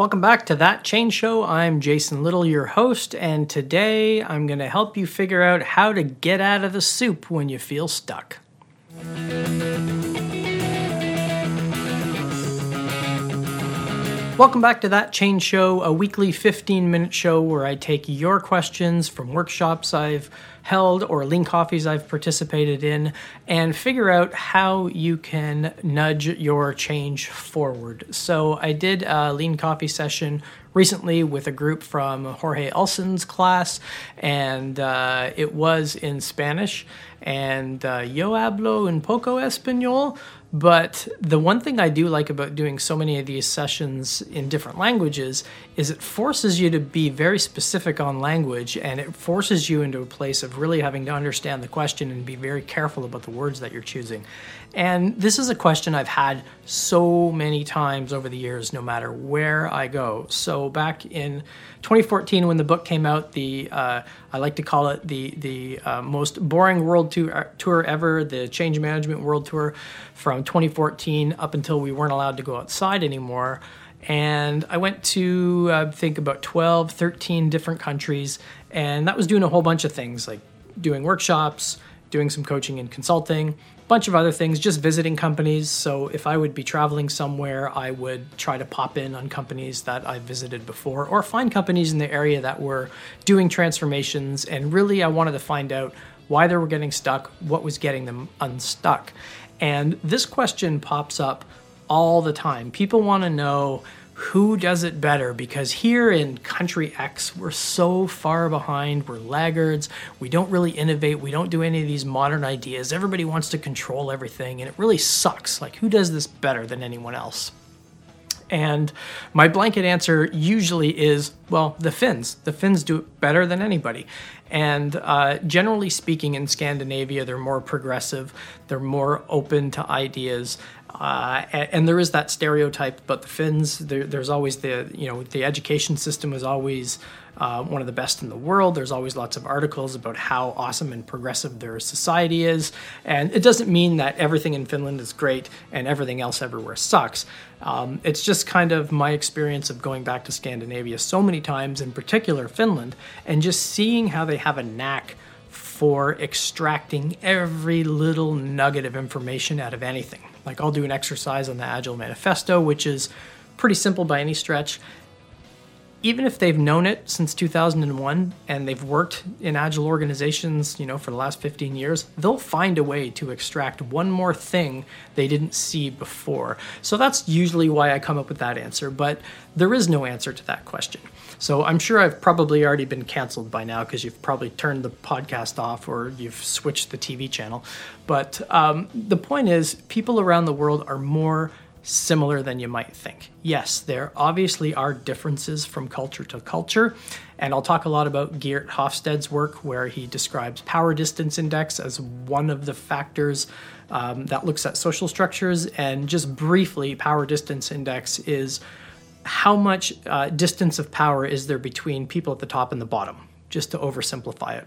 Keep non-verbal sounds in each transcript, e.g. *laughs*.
Welcome back to That Change Show. I'm Jason Little, your host, and today I'm going to help you figure out how to get out of the soup when you feel stuck. Welcome back to That Change Show, a weekly 15 minute show where I take your questions from workshops I've held or lean coffees I've participated in and figure out how you can nudge your change forward. So, I did a lean coffee session recently with a group from Jorge Ulsen's class, and uh, it was in Spanish. And uh, yo hablo un poco español, but the one thing I do like about doing so many of these sessions in different languages is it forces you to be very specific on language and it forces you into a place of really having to understand the question and be very careful about the words that you're choosing. And this is a question I've had so many times over the years, no matter where I go. So back in 2014, when the book came out, the uh, I like to call it the the uh, most boring world tour, tour ever, the Change Management World Tour, from 2014 up until we weren't allowed to go outside anymore. And I went to I think about 12, 13 different countries, and that was doing a whole bunch of things like doing workshops, doing some coaching and consulting, a bunch of other things, just visiting companies. So if I would be traveling somewhere, I would try to pop in on companies that I visited before or find companies in the area that were doing transformations. And really, I wanted to find out why they were getting stuck, what was getting them unstuck. And this question pops up all the time. People want to know who does it better because here in country X, we're so far behind. We're laggards. We don't really innovate. We don't do any of these modern ideas. Everybody wants to control everything, and it really sucks. Like, who does this better than anyone else? And my blanket answer usually is well, the Finns. The Finns do it better than anybody. And uh, generally speaking, in Scandinavia, they're more progressive, they're more open to ideas. Uh, and, there is that stereotype, but the Finns, there, there's always the, you know, the education system is always uh, one of the best in the world. There's always lots of articles about how awesome and progressive their society is. And it doesn't mean that everything in Finland is great and everything else everywhere sucks. Um, it's just kind of my experience of going back to Scandinavia so many times, in particular Finland, and just seeing how they have a knack for extracting every little nugget of information out of anything. Like I'll do an exercise on the Agile Manifesto, which is pretty simple by any stretch, even if they've known it since 2001 and they've worked in agile organizations, you know, for the last 15 years, they'll find a way to extract one more thing they didn't see before. So that's usually why I come up with that answer, but there is no answer to that question. So I'm sure I've probably already been canceled by now because you've probably turned the podcast off or you've switched the TV channel. But um, the point is, people around the world are more similar than you might think. Yes, there obviously are differences from culture to culture, and I'll talk a lot about Geert Hofstede's work where he describes power distance index as one of the factors um, that looks at social structures. And just briefly, power distance index is how much uh, distance of power is there between people at the top and the bottom, just to oversimplify it.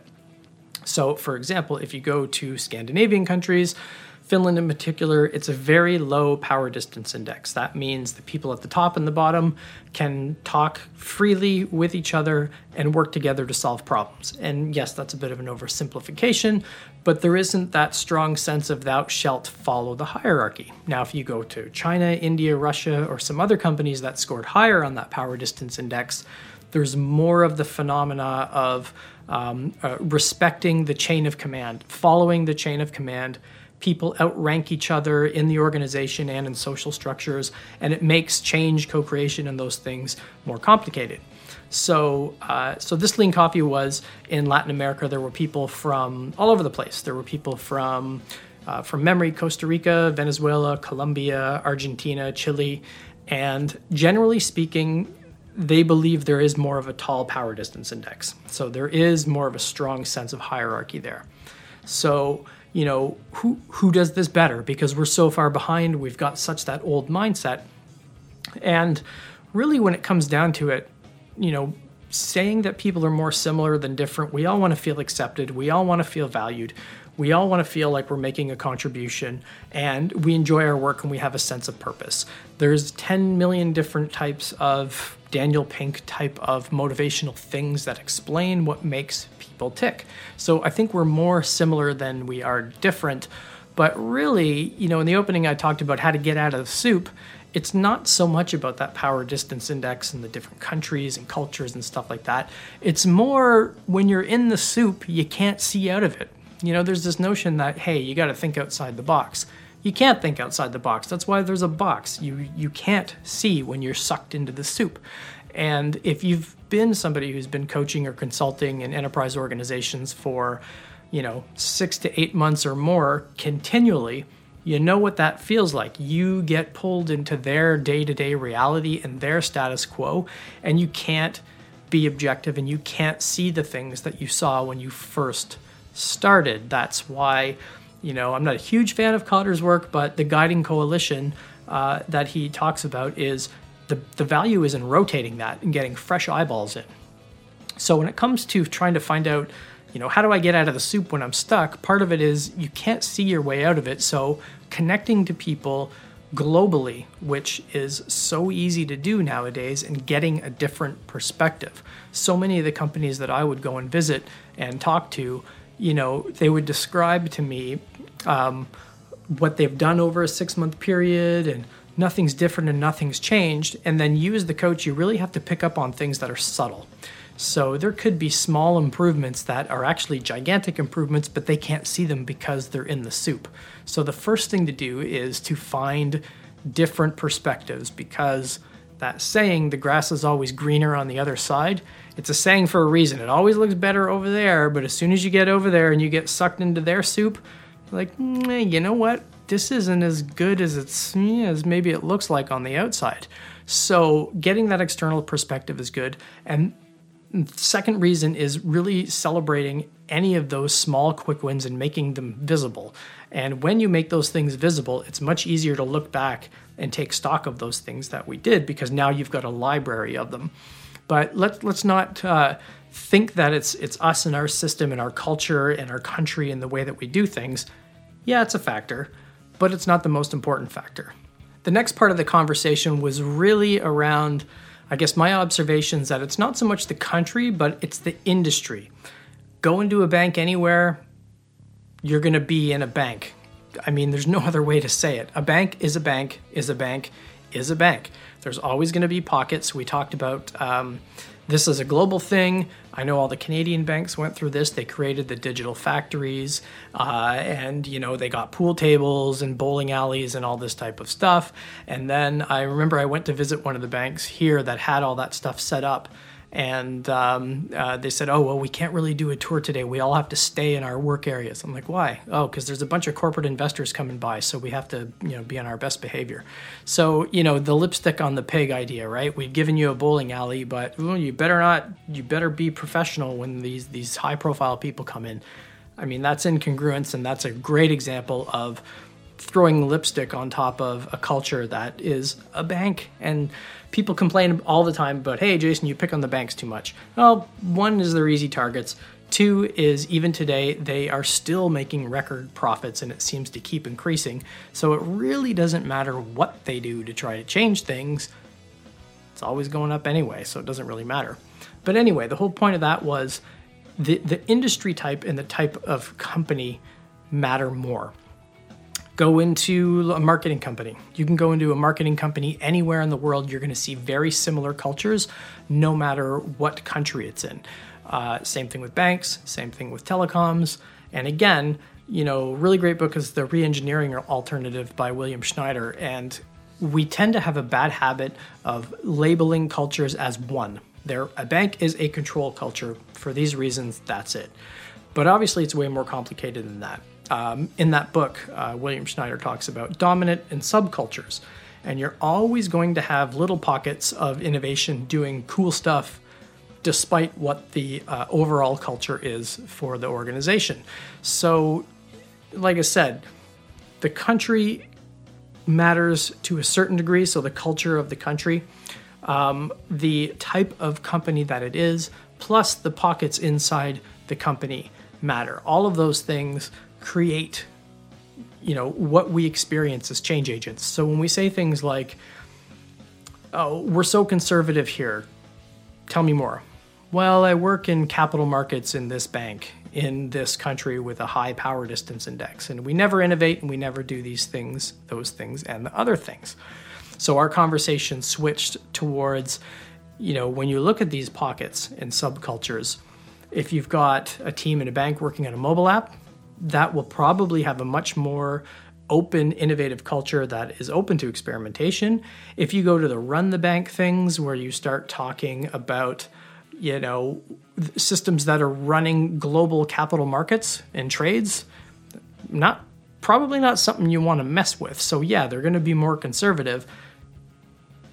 So, for example, if you go to Scandinavian countries, Finland in particular, it's a very low power distance index. That means the people at the top and the bottom can talk freely with each other and work together to solve problems. And yes, that's a bit of an oversimplification, but there isn't that strong sense of thou shalt follow the hierarchy. Now, if you go to China, India, Russia, or some other companies that scored higher on that power distance index, there's more of the phenomena of um, uh, respecting the chain of command, following the chain of command people outrank each other in the organization and in social structures, and it makes change, co-creation, and those things more complicated. So, uh, so this lean coffee was in Latin America. There were people from all over the place. There were people from uh, from memory, Costa Rica, Venezuela, Colombia, Argentina, Chile, and generally speaking, they believe there is more of a tall power distance index. So there is more of a strong sense of hierarchy there. So you know, who who does this better? Because we're so far behind, we've got such that old mindset. And really when it comes down to it, you know, saying that people are more similar than different, we all want to feel accepted, we all want to feel valued. We all want to feel like we're making a contribution and we enjoy our work and we have a sense of purpose. There's 10 million different types of Daniel Pink type of motivational things that explain what makes people tick. So I think we're more similar than we are different. But really, you know, in the opening, I talked about how to get out of the soup. It's not so much about that power distance index and the different countries and cultures and stuff like that. It's more when you're in the soup, you can't see out of it. You know, there's this notion that, hey, you got to think outside the box. You can't think outside the box. That's why there's a box. You, you can't see when you're sucked into the soup. And if you've been somebody who's been coaching or consulting in enterprise organizations for, you know, six to eight months or more continually, you know what that feels like. You get pulled into their day to day reality and their status quo, and you can't be objective and you can't see the things that you saw when you first started. That's why, you know, I'm not a huge fan of Kotter's work, but the guiding coalition uh, that he talks about is the, the value is in rotating that and getting fresh eyeballs in. So when it comes to trying to find out, you know, how do I get out of the soup when I'm stuck? Part of it is you can't see your way out of it. So connecting to people globally, which is so easy to do nowadays, and getting a different perspective. So many of the companies that I would go and visit and talk to, you know, they would describe to me um, what they've done over a six month period and nothing's different and nothing's changed. And then you, as the coach, you really have to pick up on things that are subtle. So there could be small improvements that are actually gigantic improvements, but they can't see them because they're in the soup. So the first thing to do is to find different perspectives because that saying, the grass is always greener on the other side, it's a saying for a reason. It always looks better over there, but as soon as you get over there and you get sucked into their soup, like, mm, you know what? This isn't as good as it's as maybe it looks like on the outside. So getting that external perspective is good. And second reason is really celebrating any of those small quick wins and making them visible. And when you make those things visible, it's much easier to look back and take stock of those things that we did because now you've got a library of them. But let's let's not uh, think that it's it's us and our system and our culture and our country and the way that we do things. Yeah, it's a factor, but it's not the most important factor. The next part of the conversation was really around, I guess, my observation is that it's not so much the country, but it's the industry. Go into a bank anywhere, you're going to be in a bank. I mean, there's no *laughs* other way to say it. A bank is a bank, is a bank, is a bank. There's always going to be pockets. We talked about um, this is a global thing. I know all the Canadian banks went through this. They created the digital factories, uh, and you know they got pool tables and bowling alleys and all this type of stuff. And then I remember I went to visit one of the banks here that had all that stuff set up and um, uh, they said, "Oh well, we can't really do a tour today. We all have to stay in our work areas." I'm like, "Why?" Oh, because there's a bunch of corporate investors coming by, so we have to, you know, be on our best behavior. So, you know, the lipstick on the pig idea, right? We've given you a bowling alley, but you better not. You better be professional when these these high profile people come in. I mean, that's incongruence, and that's a great example of throwing lipstick on top of a culture that is a bank and people complain all the time about, hey, Jason, you pick on the banks too much. Well, one is they're easy targets. Two is even today, they are still making record profits and it seems to keep increasing. So it really doesn't matter what they do to try to change things. It's always going up anyway, so it doesn't really matter. But anyway, the whole point of that was the, the industry type and the type of company matter more go into a marketing company. You can go into a marketing company anywhere in the world. You're going to see very similar cultures, no matter what country it's in. Uh, same thing with banks, same thing with telecoms. And again, you know, really great book is The Reengineering Alternative by William Schneider. And we tend to have a bad habit of labeling cultures as one. There, a bank is a control culture. For these reasons, that's it. But obviously, it's way more complicated than that um, in that book, uh, William Schneider talks about dominant and subcultures. And you're always going to have little pockets of innovation doing cool stuff despite what the uh, overall culture is for the organization. So, like I said, the country matters to a certain degree, so the culture of the country, um, the type of company that it is, plus the pockets inside the company matter. All of those things create you know what we experience as change agents. So when we say things like oh we're so conservative here tell me more. Well i work in capital markets in this bank in this country with a high power distance index and we never innovate and we never do these things those things and the other things. So our conversation switched towards you know when you look at these pockets and subcultures if you've got a team in a bank working on a mobile app that will probably have a much more open, innovative culture that is open to experimentation. If you go to the run the bank things where you start talking about, you know, systems that are running global capital markets and trades, not probably not something you want to mess with. So yeah, they're going to be more conservative.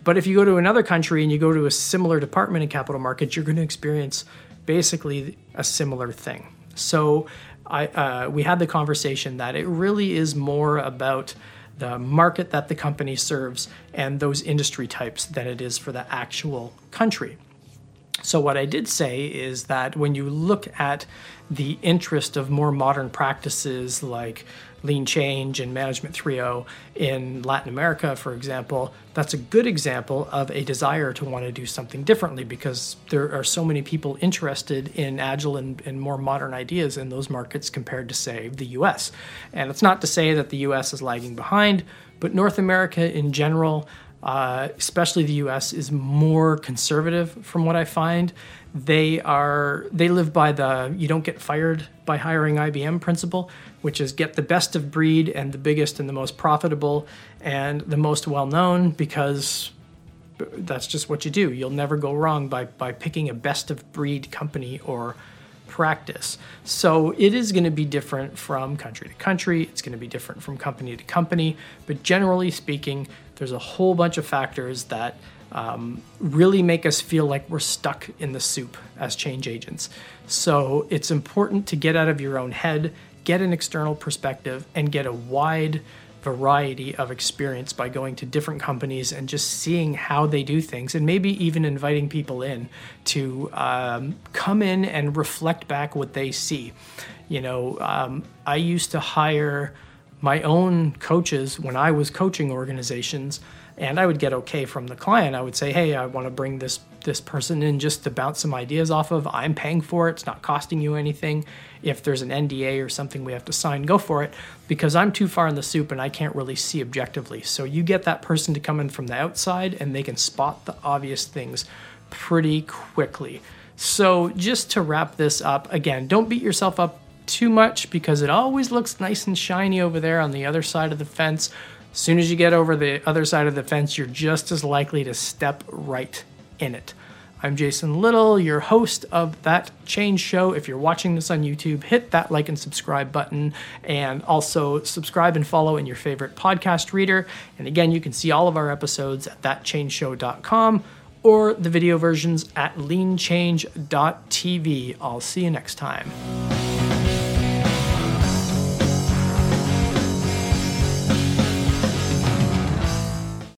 But if you go to another country and you go to a similar department in capital markets, you're going to experience basically a similar thing. So Uh, we had the conversation that it really is more about the market that the company serves and those industry types than it is for the actual country. So, what I did say is that when you look at the interest of more modern practices like lean change and management 3.0 in Latin America, for example, that's a good example of a desire to want to do something differently because there are so many people interested in agile and, and more modern ideas in those markets compared to, say, the US. And it's not to say that the US is lagging behind, but North America in general, uh, especially the US, is more conservative from what I find. They are they live by the you don't get fired by hiring IBM principle, which is get the best of breed and the biggest and the most profitable and the most well known because that's just what you do. You'll never go wrong by by picking a best of breed company or practice. So it is going to be different from country to country. It's going to be different from company to company. But generally speaking, there's a whole bunch of factors that um, really make us feel like we're stuck in the soup as change agents. So it's important to get out of your own head, get an external perspective, and get a wide variety of experience by going to different companies and just seeing how they do things, and maybe even inviting people in to um, come in and reflect back what they see. You know, um, I used to hire my own coaches when I was coaching organizations and I would get okay from the client. I would say, "Hey, I want to bring this this person in just to bounce some ideas off of. I'm paying for it. It's not costing you anything. If there's an NDA or something we have to sign, go for it because I'm too far in the soup and I can't really see objectively. So you get that person to come in from the outside and they can spot the obvious things pretty quickly. So just to wrap this up, again, don't beat yourself up too much because it always looks nice and shiny over there on the other side of the fence. As soon as you get over the other side of the fence, you're just as likely to step right in it. I'm Jason Little, your host of That Change Show. If you're watching this on YouTube, hit that like and subscribe button and also subscribe and follow in your favorite podcast reader. And again, you can see all of our episodes at thatchangeshow.com or the video versions at leanchange.tv. I'll see you next time.